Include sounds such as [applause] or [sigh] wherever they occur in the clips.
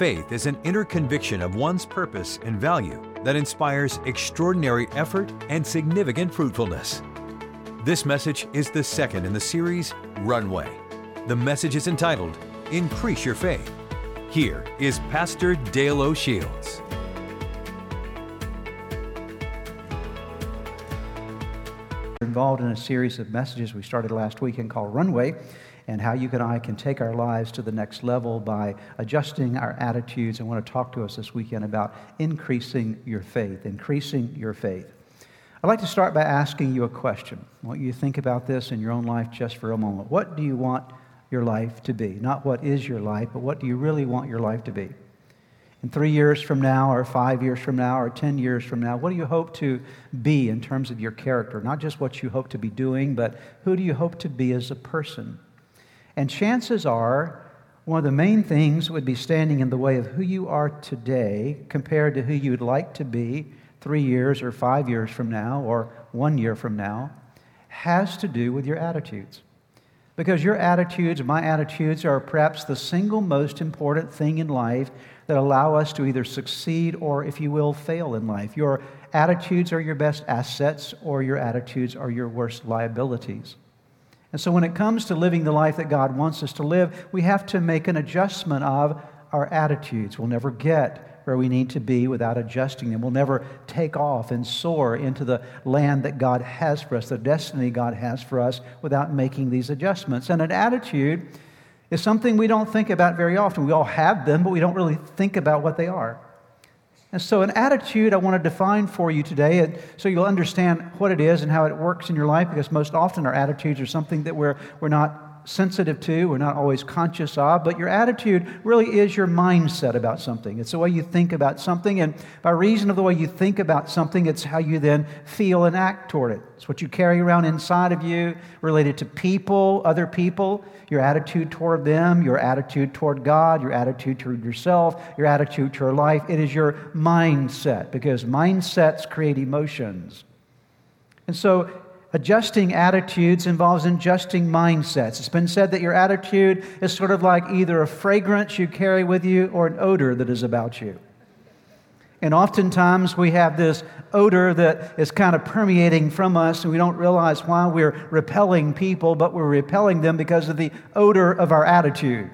Faith is an inner conviction of one's purpose and value that inspires extraordinary effort and significant fruitfulness. This message is the second in the series, Runway. The message is entitled, Increase Your Faith. Here is Pastor Dale O'Shields. involved in a series of messages we started last weekend called Runway and how you and I can take our lives to the next level by adjusting our attitudes. I want to talk to us this weekend about increasing your faith, increasing your faith. I'd like to start by asking you a question. I want you to think about this in your own life just for a moment. What do you want your life to be? Not what is your life, but what do you really want your life to be? In three years from now, or five years from now, or 10 years from now, what do you hope to be in terms of your character? Not just what you hope to be doing, but who do you hope to be as a person? And chances are, one of the main things would be standing in the way of who you are today compared to who you'd like to be three years or five years from now or one year from now has to do with your attitudes. Because your attitudes, my attitudes, are perhaps the single most important thing in life that allow us to either succeed or, if you will, fail in life. Your attitudes are your best assets, or your attitudes are your worst liabilities. And so, when it comes to living the life that God wants us to live, we have to make an adjustment of our attitudes. We'll never get where we need to be without adjusting them. We'll never take off and soar into the land that God has for us, the destiny God has for us, without making these adjustments. And an attitude is something we don't think about very often. We all have them, but we don't really think about what they are. And so, an attitude I want to define for you today so you'll understand what it is and how it works in your life, because most often our attitudes are something that we're, we're not sensitive to, we're not always conscious of, but your attitude really is your mindset about something. It's the way you think about something, and by reason of the way you think about something, it's how you then feel and act toward it. It's what you carry around inside of you related to people, other people, your attitude toward them, your attitude toward God, your attitude toward yourself, your attitude toward life. It is your mindset, because mindsets create emotions. And so adjusting attitudes involves adjusting mindsets. It's been said that your attitude is sort of like either a fragrance you carry with you or an odor that is about you. And oftentimes we have this odor that is kind of permeating from us, and we don't realize why we're repelling people, but we're repelling them because of the odor of our attitude.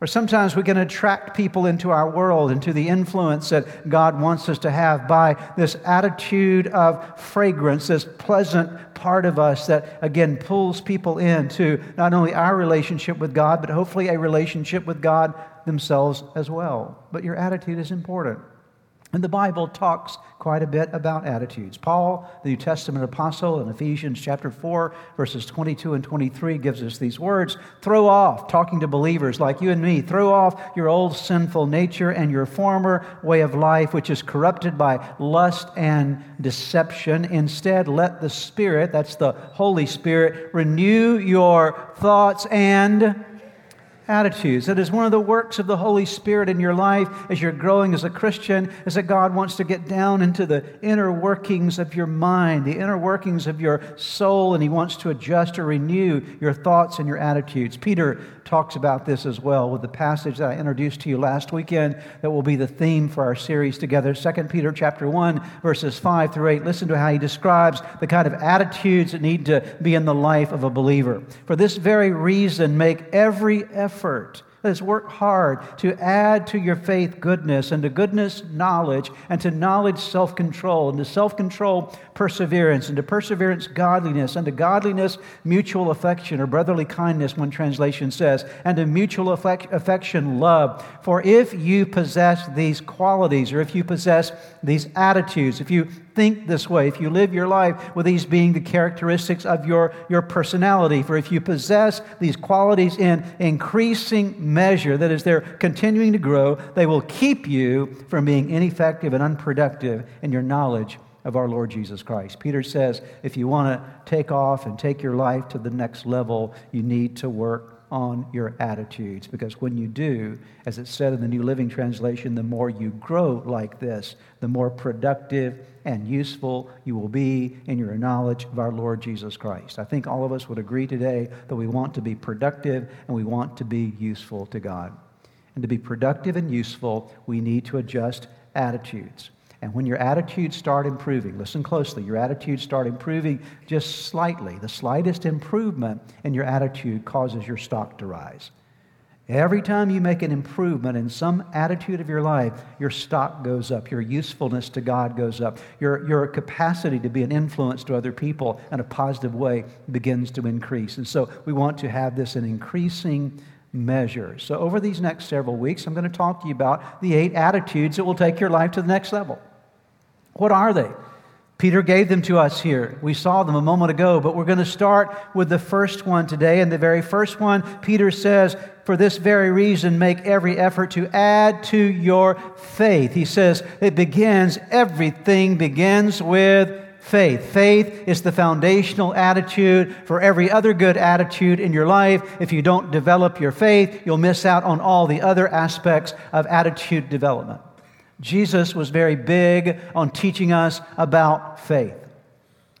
Or sometimes we can attract people into our world, into the influence that God wants us to have by this attitude of fragrance, this pleasant part of us that, again, pulls people into not only our relationship with God, but hopefully a relationship with God themselves as well. But your attitude is important. And the Bible talks quite a bit about attitudes. Paul, the New Testament apostle, in Ephesians chapter 4, verses 22 and 23, gives us these words Throw off, talking to believers like you and me, throw off your old sinful nature and your former way of life, which is corrupted by lust and deception. Instead, let the Spirit, that's the Holy Spirit, renew your thoughts and attitudes. That is one of the works of the Holy Spirit in your life as you're growing as a Christian, is that God wants to get down into the inner workings of your mind, the inner workings of your soul, and He wants to adjust or renew your thoughts and your attitudes. Peter talks about this as well with the passage that I introduced to you last weekend that will be the theme for our series together. 2 Peter chapter 1, verses 5 through 8. Listen to how he describes the kind of attitudes that need to be in the life of a believer. For this very reason, make every effort effort. Let's work hard to add to your faith goodness, and to goodness, knowledge, and to knowledge, self control, and to self control, perseverance, and to perseverance, godliness, and to godliness, mutual affection, or brotherly kindness, one translation says, and to mutual affection, love. For if you possess these qualities, or if you possess these attitudes, if you think this way, if you live your life with these being the characteristics of your, your personality, for if you possess these qualities in increasing measure, that is, they're continuing to grow, they will keep you from being ineffective and unproductive in your knowledge of our Lord Jesus Christ. Peter says if you want to take off and take your life to the next level, you need to work on your attitudes. Because when you do, as it said in the New Living Translation, the more you grow like this, the more productive and useful you will be in your knowledge of our Lord Jesus Christ. I think all of us would agree today that we want to be productive and we want to be useful to God. And to be productive and useful, we need to adjust attitudes. And when your attitudes start improving, listen closely, your attitudes start improving just slightly. The slightest improvement in your attitude causes your stock to rise. Every time you make an improvement in some attitude of your life, your stock goes up, your usefulness to God goes up, your, your capacity to be an influence to other people in a positive way begins to increase. And so we want to have this in increasing measure. So over these next several weeks, I'm going to talk to you about the eight attitudes that will take your life to the next level. What are they? Peter gave them to us here. We saw them a moment ago, but we're going to start with the first one today. And the very first one, Peter says, For this very reason, make every effort to add to your faith. He says, It begins, everything begins with faith. Faith is the foundational attitude for every other good attitude in your life. If you don't develop your faith, you'll miss out on all the other aspects of attitude development. Jesus was very big on teaching us about faith.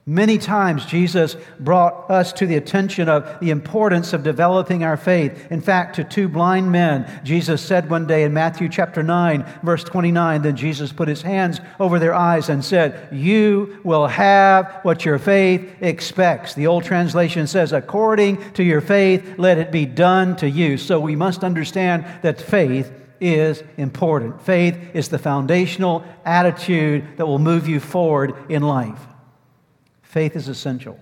Many times, Jesus brought us to the attention of the importance of developing our faith. In fact, to two blind men, Jesus said one day in Matthew chapter 9, verse 29, then Jesus put his hands over their eyes and said, You will have what your faith expects. The old translation says, According to your faith, let it be done to you. So we must understand that faith is important. Faith is the foundational attitude that will move you forward in life. Faith is essential.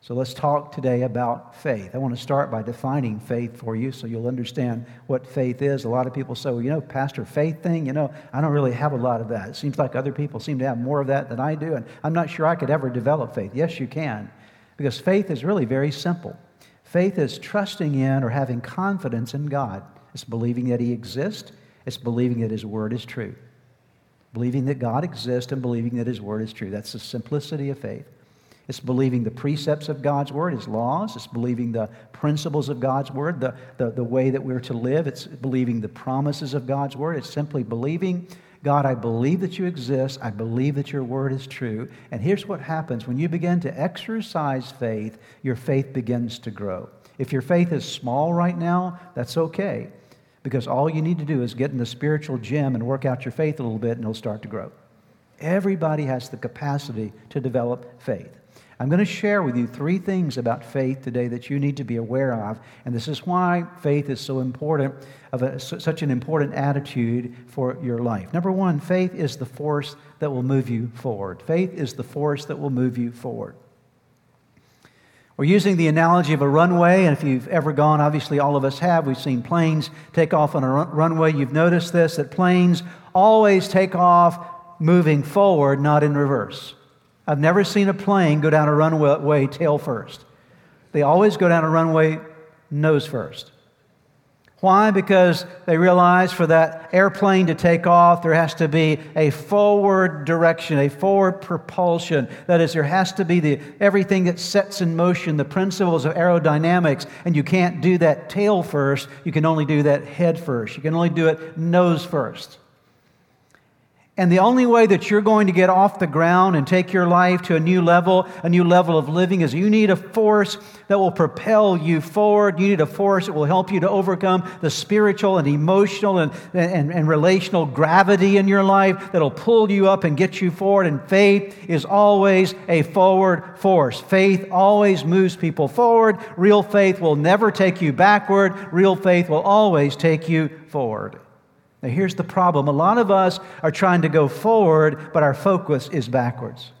So let's talk today about faith. I want to start by defining faith for you so you'll understand what faith is. A lot of people say, well, you know, Pastor, faith thing, you know, I don't really have a lot of that. It seems like other people seem to have more of that than I do, and I'm not sure I could ever develop faith. Yes, you can, because faith is really very simple. Faith is trusting in or having confidence in God. It's believing that He exists, it's believing that His Word is true. Believing that God exists and believing that His Word is true. That's the simplicity of faith. It's believing the precepts of God's Word, His laws. It's believing the principles of God's Word, the, the, the way that we're to live. It's believing the promises of God's Word. It's simply believing, God, I believe that you exist. I believe that your Word is true. And here's what happens when you begin to exercise faith, your faith begins to grow. If your faith is small right now, that's okay because all you need to do is get in the spiritual gym and work out your faith a little bit and it'll start to grow. Everybody has the capacity to develop faith. I'm going to share with you three things about faith today that you need to be aware of, and this is why faith is so important, of a, such an important attitude for your life. Number one, faith is the force that will move you forward. Faith is the force that will move you forward. We're using the analogy of a runway, and if you've ever gone, obviously all of us have, we've seen planes take off on a run- runway. You've noticed this that planes always take off moving forward, not in reverse. I've never seen a plane go down a runway tail first. They always go down a runway nose first. Why? Because they realize for that airplane to take off, there has to be a forward direction, a forward propulsion. That is, there has to be the, everything that sets in motion the principles of aerodynamics, and you can't do that tail first. You can only do that head first. You can only do it nose first. And the only way that you're going to get off the ground and take your life to a new level, a new level of living, is you need a force that will propel you forward. You need a force that will help you to overcome the spiritual and emotional and, and, and relational gravity in your life that'll pull you up and get you forward. And faith is always a forward force. Faith always moves people forward. Real faith will never take you backward. Real faith will always take you forward. Now, here's the problem a lot of us are trying to go forward, but our focus is backwards.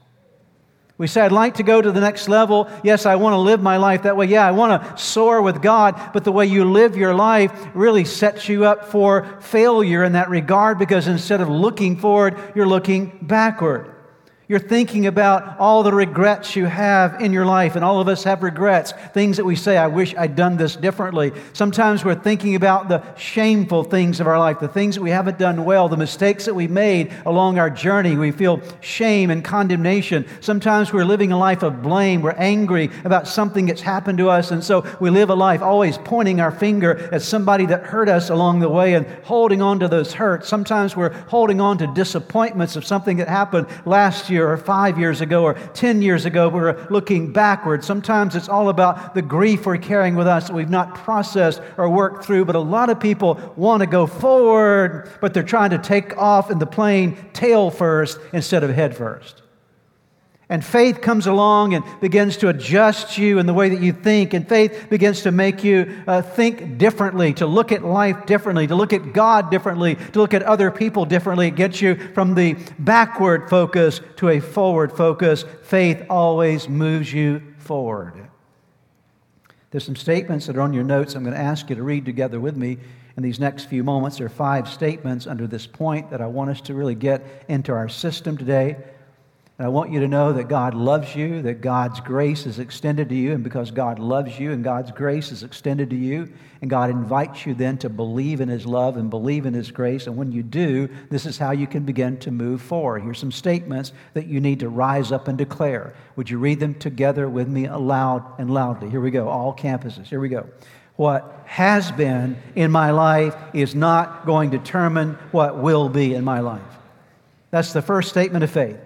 We say, I'd like to go to the next level. Yes, I want to live my life that way. Yeah, I want to soar with God. But the way you live your life really sets you up for failure in that regard because instead of looking forward, you're looking backward. You're thinking about all the regrets you have in your life, and all of us have regrets, things that we say, I wish I'd done this differently. Sometimes we're thinking about the shameful things of our life, the things that we haven't done well, the mistakes that we made along our journey. We feel shame and condemnation. Sometimes we're living a life of blame. We're angry about something that's happened to us, and so we live a life always pointing our finger at somebody that hurt us along the way and holding on to those hurts. Sometimes we're holding on to disappointments of something that happened last year year or five years ago or 10 years ago. We're looking backward. Sometimes it's all about the grief we're carrying with us that we've not processed or worked through. But a lot of people want to go forward, but they're trying to take off in the plane tail first instead of head first. And faith comes along and begins to adjust you in the way that you think. And faith begins to make you uh, think differently, to look at life differently, to look at God differently, to look at other people differently. It gets you from the backward focus to a forward focus. Faith always moves you forward. There's some statements that are on your notes I'm going to ask you to read together with me in these next few moments. There are five statements under this point that I want us to really get into our system today. And I want you to know that God loves you, that God's grace is extended to you, and because God loves you and God's grace is extended to you, and God invites you then to believe in His love and believe in His grace. And when you do, this is how you can begin to move forward. Here's some statements that you need to rise up and declare. Would you read them together with me aloud and loudly? Here we go, all campuses. Here we go. What has been in my life is not going to determine what will be in my life. That's the first statement of faith.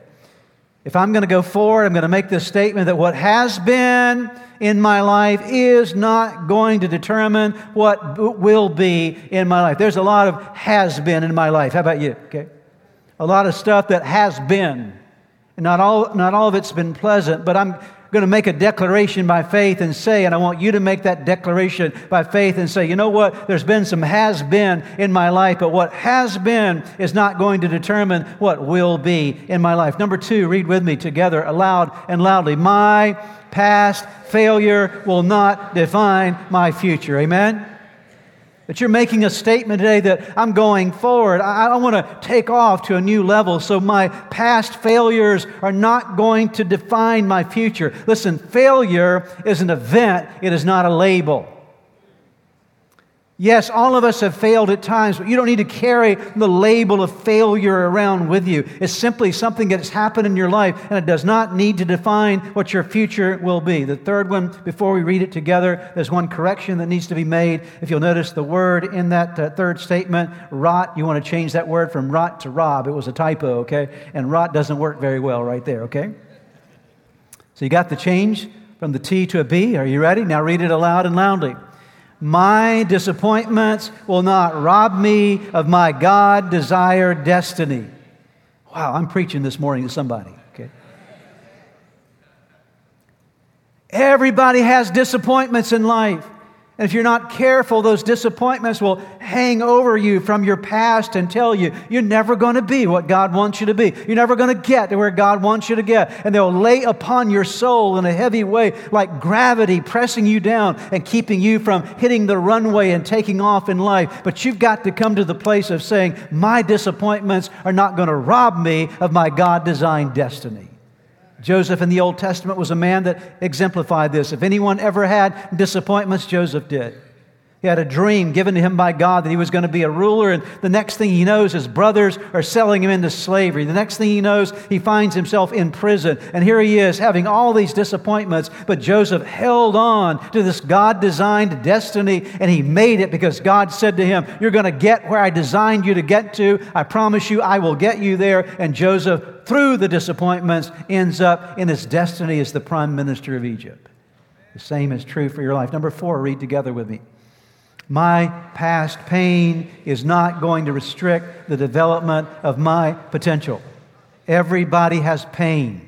If I'm going to go forward, I'm going to make this statement that what has been in my life is not going to determine what will be in my life. There's a lot of has been in my life. How about you? Okay. A lot of stuff that has been. Not all, not all of it's been pleasant, but I'm going to make a declaration by faith and say, and I want you to make that declaration by faith and say, you know what? There's been some has been in my life, but what has been is not going to determine what will be in my life. Number two, read with me together aloud and loudly. My past failure will not define my future. Amen? That you're making a statement today that I'm going forward. I, I want to take off to a new level so my past failures are not going to define my future. Listen, failure is an event, it is not a label. Yes, all of us have failed at times, but you don't need to carry the label of failure around with you. It's simply something that has happened in your life, and it does not need to define what your future will be. The third one, before we read it together, there's one correction that needs to be made. If you'll notice the word in that uh, third statement, rot, you want to change that word from rot to rob. It was a typo, okay? And rot doesn't work very well right there, okay? So you got the change from the T to a B. Are you ready? Now read it aloud and loudly. My disappointments will not rob me of my God desired destiny. Wow, I'm preaching this morning to somebody, okay? Everybody has disappointments in life. And if you're not careful, those disappointments will hang over you from your past and tell you you're never going to be what God wants you to be. You're never going to get to where God wants you to get. And they'll lay upon your soul in a heavy way, like gravity pressing you down and keeping you from hitting the runway and taking off in life. But you've got to come to the place of saying, My disappointments are not going to rob me of my God designed destiny. Joseph in the Old Testament was a man that exemplified this. If anyone ever had disappointments, Joseph did. He had a dream given to him by God that he was going to be a ruler, and the next thing he knows, his brothers are selling him into slavery. The next thing he knows, he finds himself in prison. And here he is having all these disappointments, but Joseph held on to this God designed destiny, and he made it because God said to him, You're going to get where I designed you to get to. I promise you, I will get you there. And Joseph, through the disappointments, ends up in his destiny as the prime minister of Egypt. The same is true for your life. Number four, read together with me. My past pain is not going to restrict the development of my potential. Everybody has pain.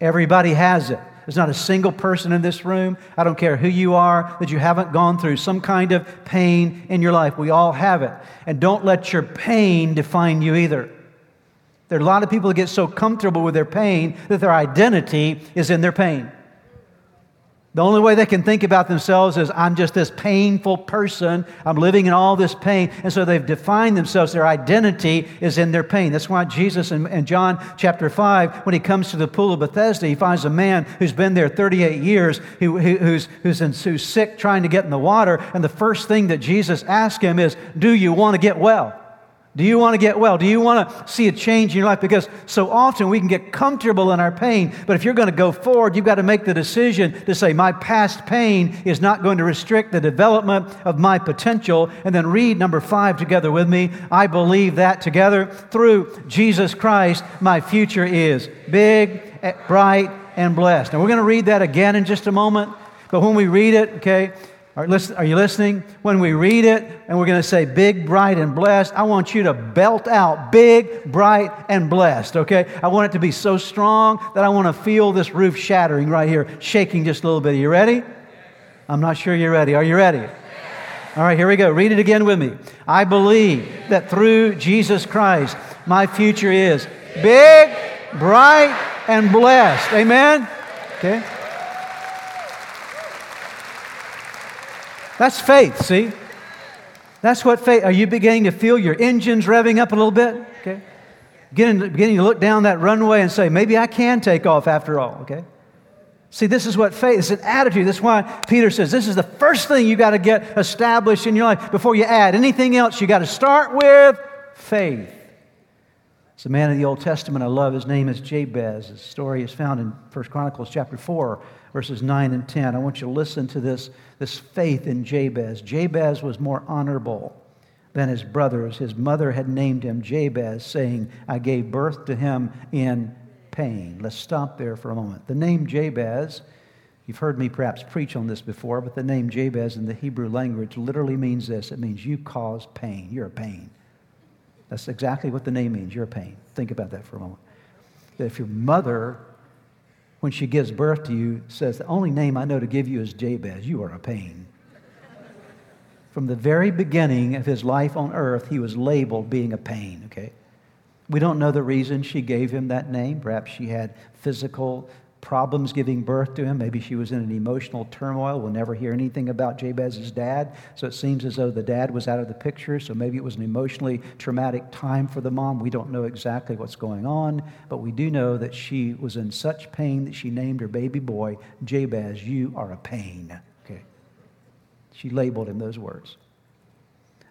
Everybody has it. There's not a single person in this room, I don't care who you are, that you haven't gone through some kind of pain in your life. We all have it. And don't let your pain define you either. There are a lot of people that get so comfortable with their pain that their identity is in their pain. The only way they can think about themselves is, I'm just this painful person. I'm living in all this pain. And so they've defined themselves. Their identity is in their pain. That's why Jesus in, in, John chapter 5, when he comes to the pool of Bethesda, he finds a man who's been there 38 years, who, who's, who's, in, who's sick trying to get in the water. And the first thing that Jesus asks him is, Do you want to get well? Do you want to get well? Do you want to see a change in your life? Because so often we can get comfortable in our pain, but if you're going to go forward, you've got to make the decision to say, My past pain is not going to restrict the development of my potential. And then read number five together with me. I believe that together through Jesus Christ, my future is big, bright, and blessed. Now we're going to read that again in just a moment, but when we read it, okay, are, are you listening? When we read it and we're going to say big, bright, and blessed, I want you to belt out big, bright, and blessed, okay? I want it to be so strong that I want to feel this roof shattering right here, shaking just a little bit. Are you ready? I'm not sure you're ready. Are you ready? All right, here we go. Read it again with me. I believe that through Jesus Christ, my future is big, bright, and blessed. Amen? Okay? That's faith, see? That's what faith. Are you beginning to feel your engines revving up a little bit? Okay. Beginning, beginning to look down that runway and say, maybe I can take off after all, okay? See, this is what faith is an attitude. That's why Peter says this is the first thing you got to get established in your life before you add anything else. You got to start with faith. It's a man of the Old Testament I love. His name is Jabez. His story is found in 1 Chronicles chapter 4, verses 9 and 10. I want you to listen to this, this faith in Jabez. Jabez was more honorable than his brothers. His mother had named him Jabez, saying, I gave birth to him in pain. Let's stop there for a moment. The name Jabez, you've heard me perhaps preach on this before, but the name Jabez in the Hebrew language literally means this it means you cause pain. You're a pain. That's exactly what the name means. You're a pain. Think about that for a moment. That if your mother, when she gives birth to you, says, The only name I know to give you is Jabez, you are a pain. From the very beginning of his life on earth, he was labeled being a pain, okay? We don't know the reason she gave him that name. Perhaps she had physical problems giving birth to him. Maybe she was in an emotional turmoil. We'll never hear anything about Jabez's dad, so it seems as though the dad was out of the picture. So maybe it was an emotionally traumatic time for the mom. We don't know exactly what's going on, but we do know that she was in such pain that she named her baby boy Jabez, You are a pain. Okay. She labeled him those words.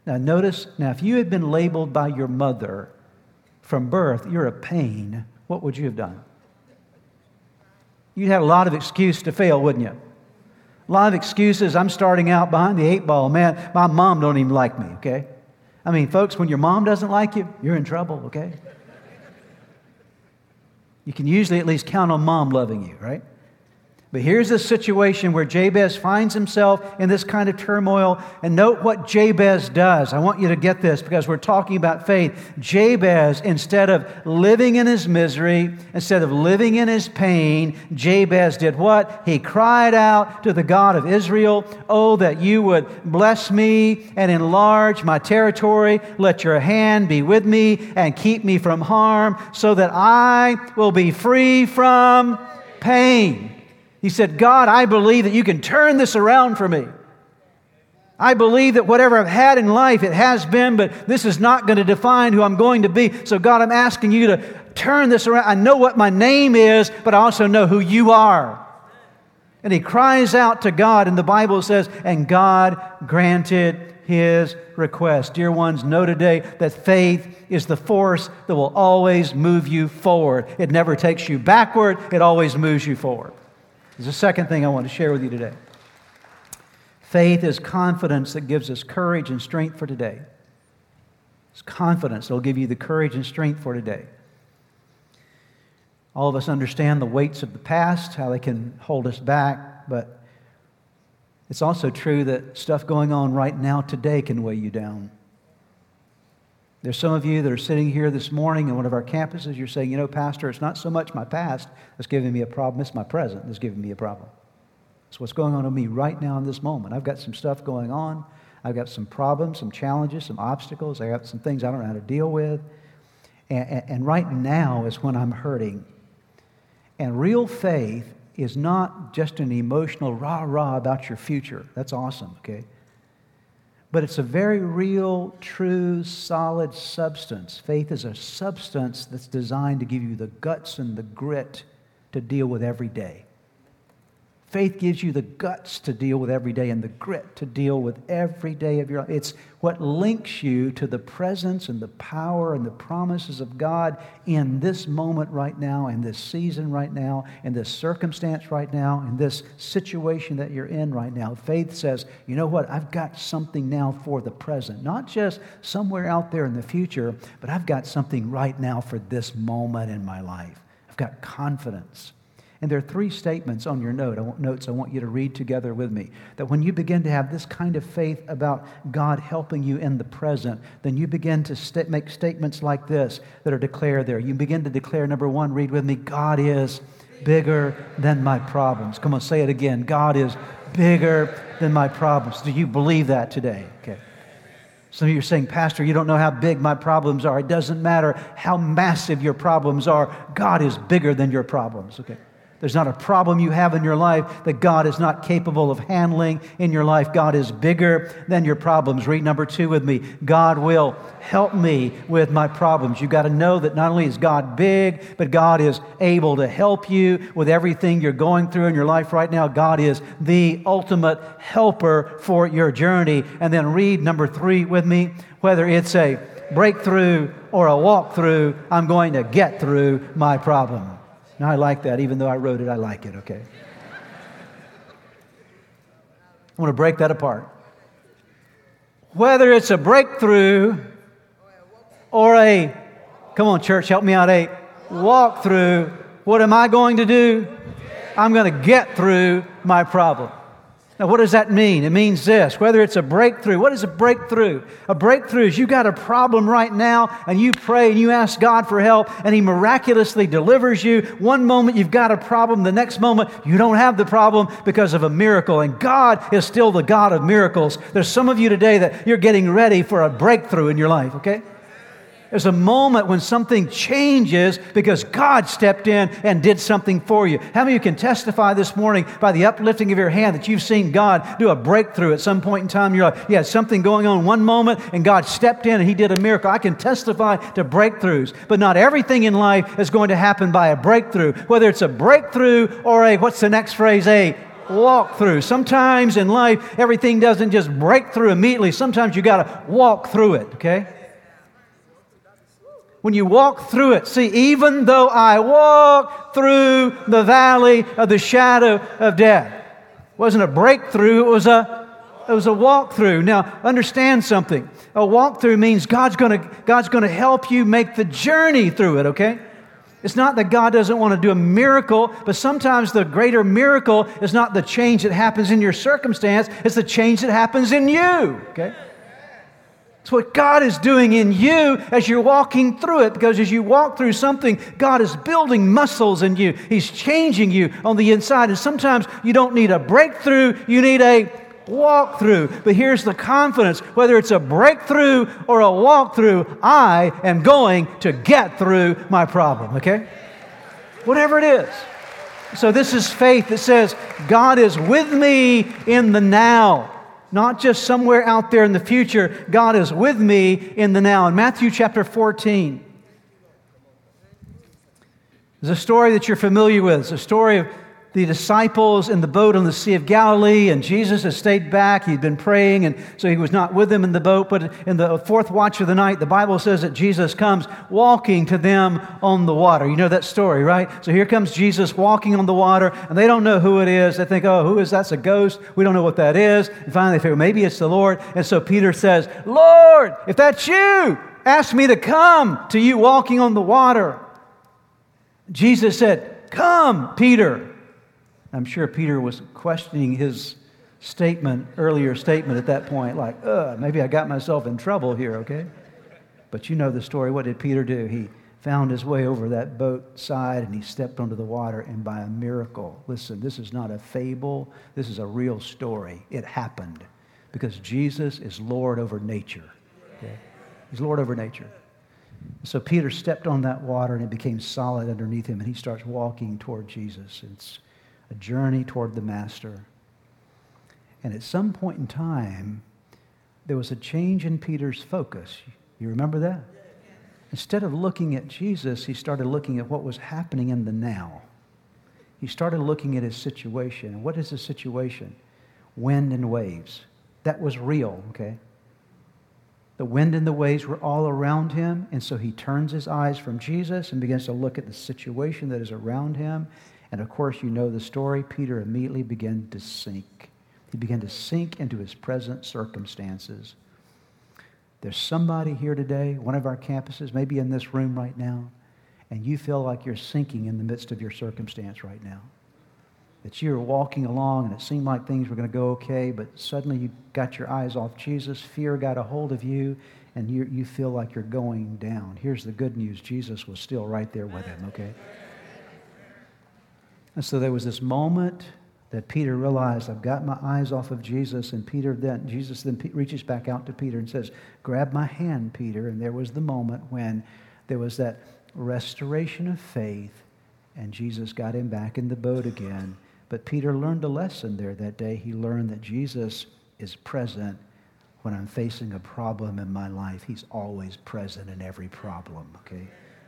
Now, notice, now, if you had been labeled by your mother from birth, you're a pain, what would you have done? You'd have a lot of excuse to fail, wouldn't you? A lot of excuses. I'm starting out behind the eight ball. Man, my mom don't even like me, okay? I mean, folks, when your mom doesn't like you, you're in trouble, okay? You can usually at least count on mom loving you, right? But here's a situation where Jabez finds himself in this kind of turmoil. And note what Jabez does. I want you to get this because we're talking about faith. Jabez, instead of living in his misery, instead of living in his pain, Jabez did what? He cried out to the God of Israel, Oh, that you would bless me and enlarge my territory. Let your hand be with me and keep me from harm so that I will be free from pain. He said, God, I believe that you can turn this around for me. I believe that whatever I've had in life, it has been, but this is not going to define who I'm going to be. So, God, I'm asking you to turn this around. I know what my name is, but I also know who you are. And he cries out to God, and the Bible says, and God granted his request. Dear ones, know today that faith is the force that will always move you forward. It never takes you backward, it always moves you forward. There's a second thing I want to share with you today. Faith is confidence that gives us courage and strength for today. It's confidence that will give you the courage and strength for today. All of us understand the weights of the past, how they can hold us back, but it's also true that stuff going on right now today can weigh you down. There's some of you that are sitting here this morning in one of our campuses. You're saying, you know, Pastor, it's not so much my past that's giving me a problem, it's my present that's giving me a problem. It's what's going on with me right now in this moment. I've got some stuff going on. I've got some problems, some challenges, some obstacles. I got some things I don't know how to deal with. And, and, and right now is when I'm hurting. And real faith is not just an emotional rah rah about your future. That's awesome, okay? But it's a very real, true, solid substance. Faith is a substance that's designed to give you the guts and the grit to deal with every day. Faith gives you the guts to deal with every day and the grit to deal with every day of your life. It's what links you to the presence and the power and the promises of God in this moment right now, in this season right now, in this circumstance right now, in this situation that you're in right now. Faith says, you know what? I've got something now for the present, not just somewhere out there in the future, but I've got something right now for this moment in my life. I've got confidence. And there are three statements on your note, I want, notes I want you to read together with me. That when you begin to have this kind of faith about God helping you in the present, then you begin to st- make statements like this that are declared there. You begin to declare, number one, read with me, God is bigger than my problems. Come on, say it again. God is bigger than my problems. Do you believe that today? Okay. Some of you are saying, Pastor, you don't know how big my problems are. It doesn't matter how massive your problems are. God is bigger than your problems. Okay. There's not a problem you have in your life that God is not capable of handling in your life. God is bigger than your problems. Read number two with me. God will help me with my problems. You've got to know that not only is God big, but God is able to help you with everything you're going through in your life right now. God is the ultimate helper for your journey. And then read number three with me. Whether it's a breakthrough or a walkthrough, I'm going to get through my problem. Now, I like that. Even though I wrote it, I like it, okay? I want to break that apart. Whether it's a breakthrough or a, come on, church, help me out, a walkthrough, what am I going to do? I'm going to get through my problem. Now, what does that mean? It means this whether it's a breakthrough. What is a breakthrough? A breakthrough is you got a problem right now and you pray and you ask God for help and He miraculously delivers you. One moment you've got a problem, the next moment you don't have the problem because of a miracle. And God is still the God of miracles. There's some of you today that you're getting ready for a breakthrough in your life, okay? There's a moment when something changes because God stepped in and did something for you. How many of you can testify this morning by the uplifting of your hand that you've seen God do a breakthrough at some point in time in your life? yeah, something going on one moment and God stepped in and He did a miracle. I can testify to breakthroughs, but not everything in life is going to happen by a breakthrough. Whether it's a breakthrough or a, what's the next phrase? A walk through. Sometimes in life, everything doesn't just break through immediately. Sometimes you got to walk through it, okay? When you walk through it. See, even though I walk through the valley of the shadow of death, it wasn't a breakthrough, it was a it was a walkthrough. Now, understand something. A walkthrough means God's to God's to help you make the journey through it, okay? It's not that God doesn't want to do a miracle, but sometimes the greater miracle is not the change that happens in your circumstance, it's the change that happens in you, okay? It's what God is doing in you as you're walking through it, because as you walk through something, God is building muscles in you. He's changing you on the inside. And sometimes you don't need a breakthrough, you need a walkthrough. But here's the confidence whether it's a breakthrough or a walkthrough, I am going to get through my problem, okay? Whatever it is. So, this is faith that says, God is with me in the now not just somewhere out there in the future. God is with me in the now. In Matthew chapter 14, there's a story that you're familiar with. It's a story of the disciples in the boat on the Sea of Galilee, and Jesus has stayed back. He'd been praying, and so he was not with them in the boat. But in the fourth watch of the night, the Bible says that Jesus comes walking to them on the water. You know that story, right? So here comes Jesus walking on the water, and they don't know who it is. They think, oh, who is that? That's a ghost. We don't know what that is. And finally, they figure, maybe it's the Lord. And so Peter says, Lord, if that's you, ask me to come to you walking on the water. Jesus said, Come, Peter. I'm sure Peter was questioning his statement, earlier statement at that point, like, maybe I got myself in trouble here, okay? But you know the story. What did Peter do? He found his way over that boat side and he stepped onto the water, and by a miracle, listen, this is not a fable, this is a real story. It happened because Jesus is Lord over nature. Okay? He's Lord over nature. So Peter stepped on that water and it became solid underneath him, and he starts walking toward Jesus. It's a journey toward the Master. And at some point in time, there was a change in Peter's focus. You remember that? Instead of looking at Jesus, he started looking at what was happening in the now. he started looking at his situation. What is his situation? Wind and waves. That was real, okay? The wind and the waves were all around him, and so he turns his eyes from Jesus and begins to look at the situation that is around him. And of course, you know the story. Peter immediately began to sink. He began to sink into his present circumstances. There's somebody here today, one of our campuses, maybe in this room right now, and you feel like you're sinking in the midst of your circumstance right now. That you're walking along and it seemed like things were going to go okay, but suddenly you got your eyes off Jesus, fear got a hold of you, and you, you feel like you're going down. Here's the good news Jesus was still right there with him, okay? And so there was this moment that Peter realized, I've got my eyes off of Jesus, and Peter then, Jesus then reaches back out to Peter and says, Grab my hand, Peter. And there was the moment when there was that restoration of faith, and Jesus got him back in the boat again. But Peter learned a lesson there that day. He learned that Jesus is present when I'm facing a problem in my life. He's always present in every problem, okay?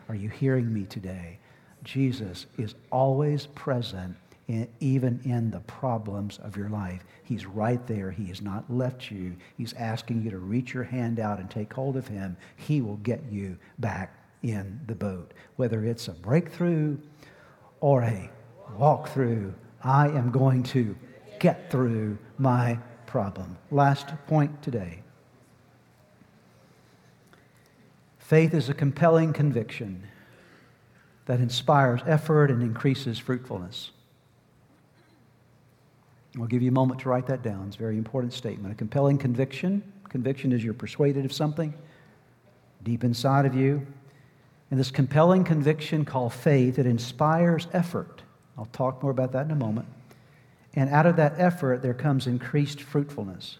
Are you hearing me today? Jesus is always present in, even in the problems of your life. He's right there. He has not left you. He's asking you to reach your hand out and take hold of him. He will get you back in the boat. Whether it's a breakthrough or a walkthrough, I am going to get through my problem. Last point today. Faith is a compelling conviction that inspires effort and increases fruitfulness. I'll give you a moment to write that down. It's a very important statement. A compelling conviction. Conviction is you're persuaded of something deep inside of you. And this compelling conviction called faith, it inspires effort. I'll talk more about that in a moment. And out of that effort, there comes increased fruitfulness.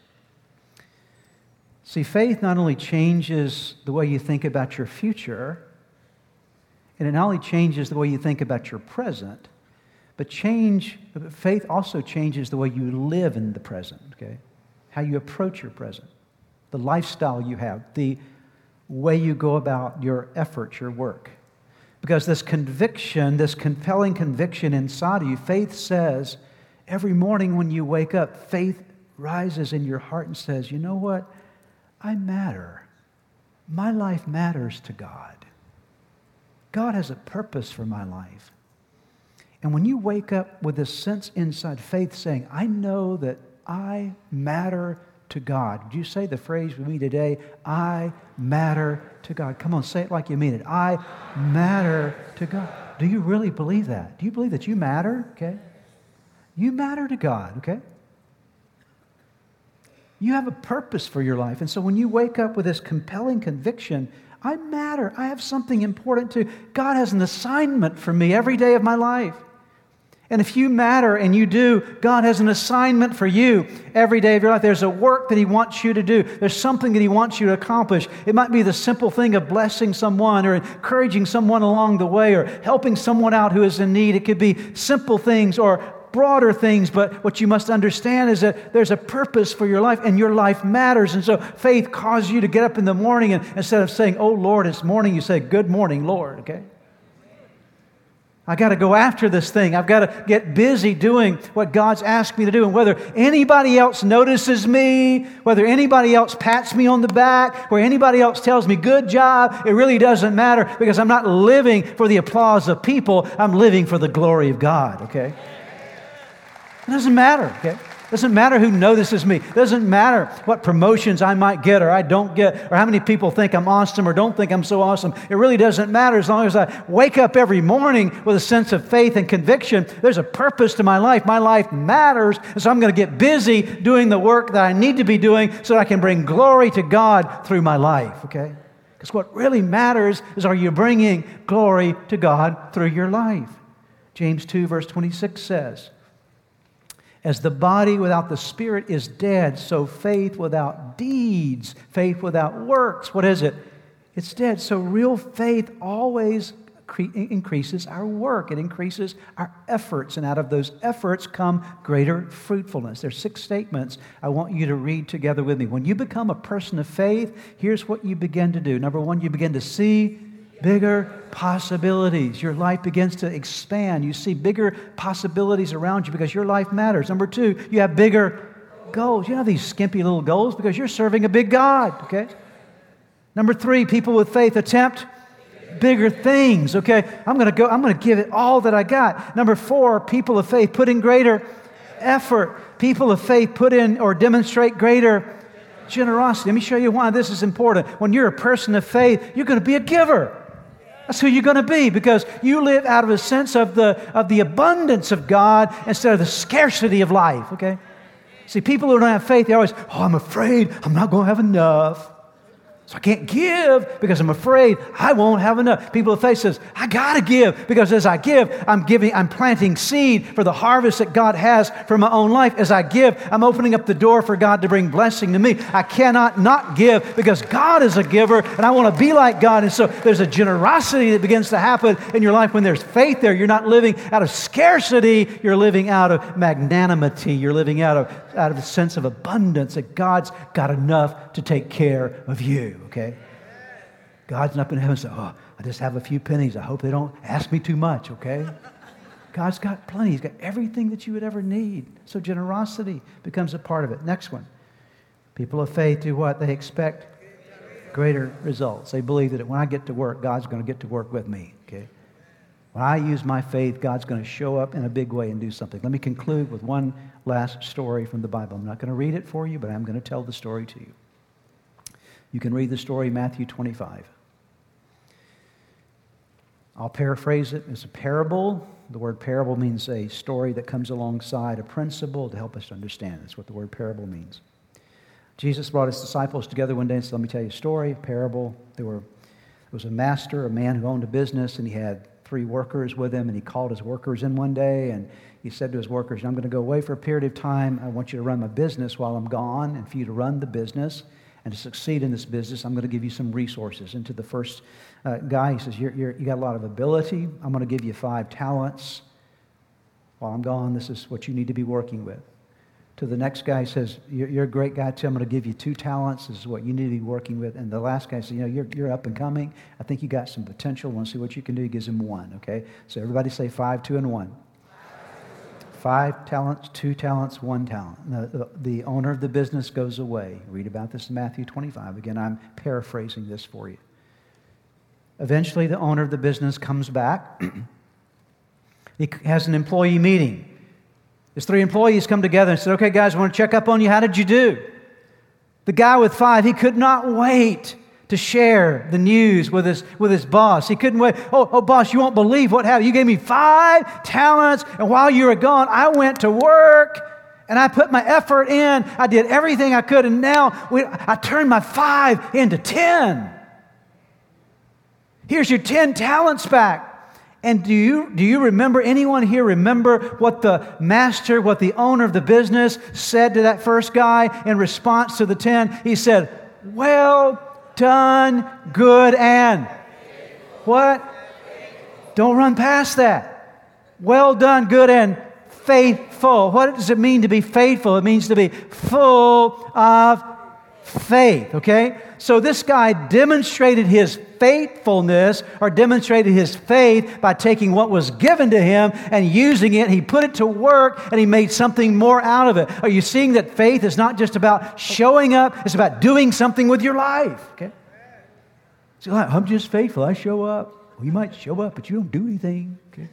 See, faith not only changes the way you think about your future, and it not only changes the way you think about your present, but change, faith also changes the way you live in the present, okay? How you approach your present, the lifestyle you have, the way you go about your efforts, your work. Because this conviction, this compelling conviction inside of you, faith says, every morning when you wake up, faith rises in your heart and says, you know what? I matter. My life matters to God. God has a purpose for my life. And when you wake up with this sense inside faith saying, I know that I matter to God. Would you say the phrase with me today? I matter to God. Come on, say it like you mean it. I matter to God. Do you really believe that? Do you believe that you matter? Okay. You matter to God, okay? You have a purpose for your life. And so when you wake up with this compelling conviction, I matter. I have something important to. God has an assignment for me every day of my life. And if you matter and you do, God has an assignment for you every day of your life. There's a work that He wants you to do. There's something that He wants you to accomplish. It might be the simple thing of blessing someone or encouraging someone along the way or helping someone out who is in need. It could be simple things or broader things, but what you must understand is that there's a purpose for your life and your life matters. And so faith causes you to get up in the morning and instead of saying, Oh Lord, it's morning, you say, Good morning, Lord, okay? I got to go after this thing. I've got to get busy doing what God's asked me to do. And whether anybody else notices me, whether anybody else pats me on the back, or anybody else tells me, good job, it really doesn't matter because I'm not living for the applause of people. I'm living for the glory of God, okay? It doesn't matter, okay? Doesn't matter who notices me. Doesn't matter what promotions I might get or I don't get, or how many people think I'm awesome or don't think I'm so awesome. It really doesn't matter as long as I wake up every morning with a sense of faith and conviction. There's a purpose to my life. My life matters, and so I'm going to get busy doing the work that I need to be doing so I can bring glory to God through my life. Okay? Because what really matters is are you bringing glory to God through your life? James 2, verse 26 says, as the body without the spirit is dead, so faith without deeds, faith without works, what is it? It's dead. So real faith always increases our work, it increases our efforts, and out of those efforts come greater fruitfulness. There's six statements I want you to read together with me. When you become a person of faith, here's what you begin to do. Number one, you begin to see Bigger possibilities. Your life begins to expand. You see bigger possibilities around you because your life matters. Number two, you have bigger goals. You have these skimpy little goals because you're serving a big God, okay? Number three, people with faith attempt bigger things, okay? I'm gonna go, I'm gonna give it all that I got. Number four, people of faith put in greater effort. People of faith put in or demonstrate greater generosity. Let me show you why this is important. When you're a person of faith, you're gonna be a giver. That's who you're going to be because you live out of a sense of the, of the abundance of God instead of the scarcity of life, okay? See, people who don't have faith, they're always, oh, I'm afraid I'm not going to have enough. So I can't give because I'm afraid I won't have enough. People of faith says, I gotta give because as I give, I'm giving, I'm planting seed for the harvest that God has for my own life. As I give, I'm opening up the door for God to bring blessing to me. I cannot not give because God is a giver and I want to be like God. And so there's a generosity that begins to happen in your life when there's faith there. You're not living out of scarcity, you're living out of magnanimity. You're living out of out of a sense of abundance that God's got enough to take care of you, okay? God's not to heaven and say, oh, I just have a few pennies. I hope they don't ask me too much, okay? God's got plenty. He's got everything that you would ever need. So generosity becomes a part of it. Next one. People of faith do what? They expect greater results. They believe that when I get to work, God's going to get to work with me, okay? When I use my faith, God's going to show up in a big way and do something. Let me conclude with one last story from the Bible. I'm not going to read it for you, but I'm going to tell the story to you. You can read the story, Matthew 25. I'll paraphrase it. It's a parable. The word parable means a story that comes alongside a principle to help us understand. That's what the word parable means. Jesus brought his disciples together one day and said, Let me tell you a story, a parable. There, were, there was a master, a man who owned a business, and he had three workers with him, and he called his workers in one day, and he said to his workers, I'm going to go away for a period of time. I want you to run my business while I'm gone, and for you to run the business and to succeed in this business, I'm going to give you some resources. And to the first uh, guy, he says, you're, you're, You got a lot of ability. I'm going to give you five talents. While I'm gone, this is what you need to be working with. To the next guy, he says, You're, you're a great guy, too. I'm going to give you two talents. This is what you need to be working with. And the last guy says, You know, you're, you're up and coming. I think you got some potential. I want to see what you can do. He gives him one, okay? So everybody say five, two, and one five talents, two talents, one talent. The, the, owner of the business goes away. Read about this in Matthew 25. Again, I'm paraphrasing this for you. Eventually, the owner of the business comes back. [clears throat] he has an employee meeting. His three employees come together and said, Okay, guys, I want to check up on you. How did you do? The guy with five, he could not wait to share the news with his, with his boss. He couldn't wait. Oh, oh, boss, you won't believe what happened. You gave me five talents, and while you were gone, I went to work and I put my effort in. I did everything I could, and now we, I turned my five into ten. Here's your ten talents back. And do you, do you remember, anyone here remember what the master, what the owner of the business said to that first guy in response to the 10? He said, Well done, good and what? Don't run past that. Well done, good and faithful. What does it mean to be faithful? It means to be full of faith, okay? So this guy demonstrated his faithfulness or demonstrated his faith by taking what was given to him and using it. He put it to work and he made something more out of it. Are you seeing that faith is not just about showing up, it's about doing something with your life, okay? So I'm just faithful. I show up. Well, you might show up, but you don't do anything, okay?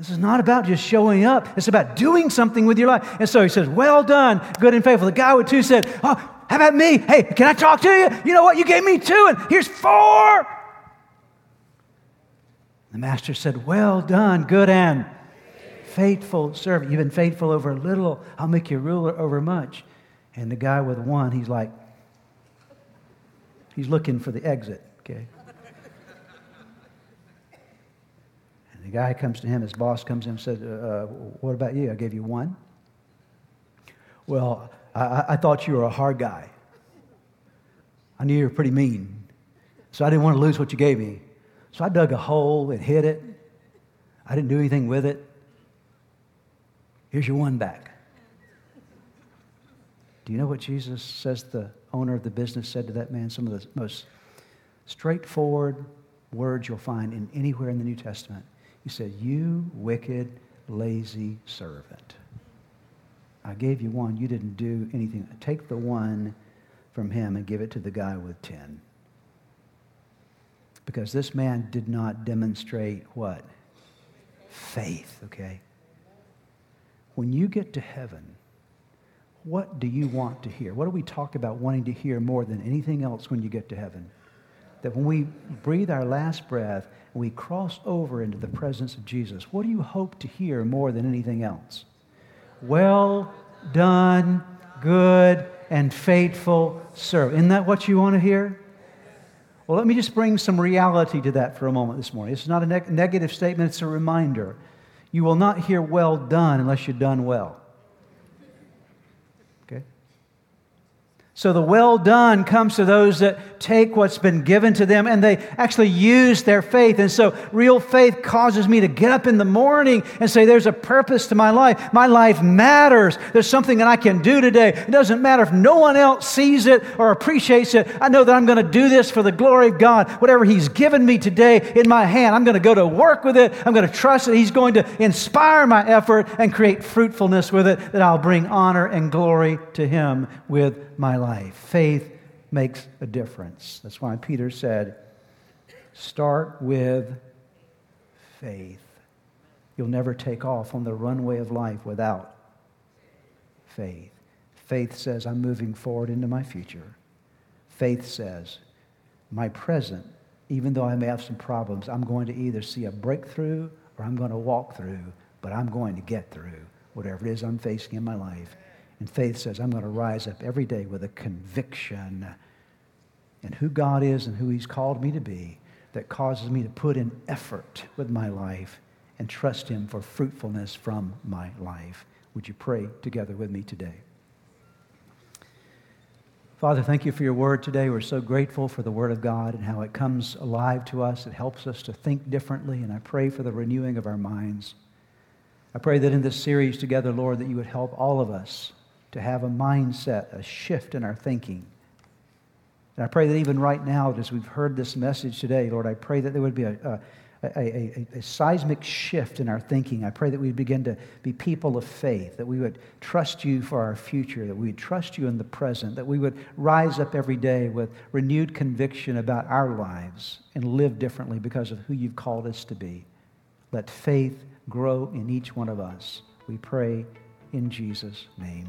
This is not about just showing up. It's about doing something with your life. And so he says, Well done, good and faithful. The guy with two said, Oh, how about me? Hey, can I talk to you? You know what? You gave me two, and here's four. The master said, Well done, good and faithful servant. You've been faithful over a little, I'll make you ruler over much. And the guy with one, he's like, he's looking for the exit, okay? And the guy comes to him, his boss comes him and says, uh, uh, What about you? I gave you one. Well, I, I thought you were a hard guy. I knew you were pretty mean. So I didn't want to lose what you gave me. So I dug a hole and hid it. I didn't do anything with it. Here's your one back. Do you know what Jesus says the owner of the business said to that man? Some of the most straightforward words you'll find in anywhere in the New Testament. He said, You wicked, lazy servant. I gave you one. You didn't do anything. Take the one from him and give it to the guy with 10. Because this man did not demonstrate what? Faith, okay? When you get to heaven, what do you want to hear? What do we talk about wanting to hear more than anything else when you get to heaven? That when we breathe our last breath and we cross over into the presence of Jesus, what do you hope to hear more than anything else? Well done, good and faithful servant. Isn't that what you want to hear? Well, let me just bring some reality to that for a moment this morning. It's not a neg- negative statement, it's a reminder. You will not hear well done unless you've done well. So the well done comes to those that take what's been given to them and they actually use their faith. And so real faith causes me to get up in the morning and say, There's a purpose to my life. My life matters. There's something that I can do today. It doesn't matter if no one else sees it or appreciates it. I know that I'm going to do this for the glory of God. Whatever He's given me today in my hand, I'm going to go to work with it. I'm going to trust that He's going to inspire my effort and create fruitfulness with it, that I'll bring honor and glory to Him with my life. Faith makes a difference. That's why Peter said, start with faith. You'll never take off on the runway of life without faith. Faith says, I'm moving forward into my future. Faith says, my present, even though I may have some problems, I'm going to either see a breakthrough or I'm going to walk through, but I'm going to get through whatever it is I'm facing in my life. And faith says, I'm going to rise up every day with a conviction in who God is and who He's called me to be that causes me to put in effort with my life and trust Him for fruitfulness from my life. Would you pray together with me today? Father, thank you for your word today. We're so grateful for the word of God and how it comes alive to us. It helps us to think differently, and I pray for the renewing of our minds. I pray that in this series together, Lord, that you would help all of us to have a mindset, a shift in our thinking. And I pray that even right now, as we've heard this message today, Lord, I pray that there would be a, a, a, a, seismic shift in our thinking. I pray that we'd begin to be people of faith, that we would trust you for our future, that we would trust you in the present, that we would rise up every day with renewed conviction about our lives and live differently because of who you've called us to be. Let faith grow in each one of us. We pray in Jesus' name.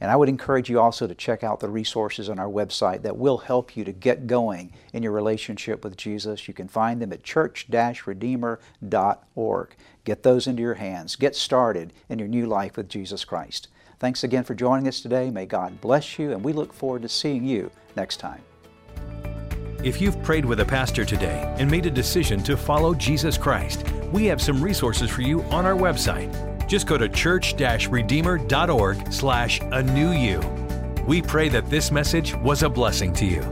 And I would encourage you also to check out the resources on our website that will help you to get going in your relationship with Jesus. You can find them at church-redeemer.org. Get those into your hands. Get started in your new life with Jesus Christ. Thanks again for joining us today. May God bless you, and we look forward to seeing you next time. If you've prayed with a pastor today and made a decision to follow Jesus Christ, we have some resources for you on our website. Just go to church-redeemer.org slash a new you. We pray that this message was a blessing to you.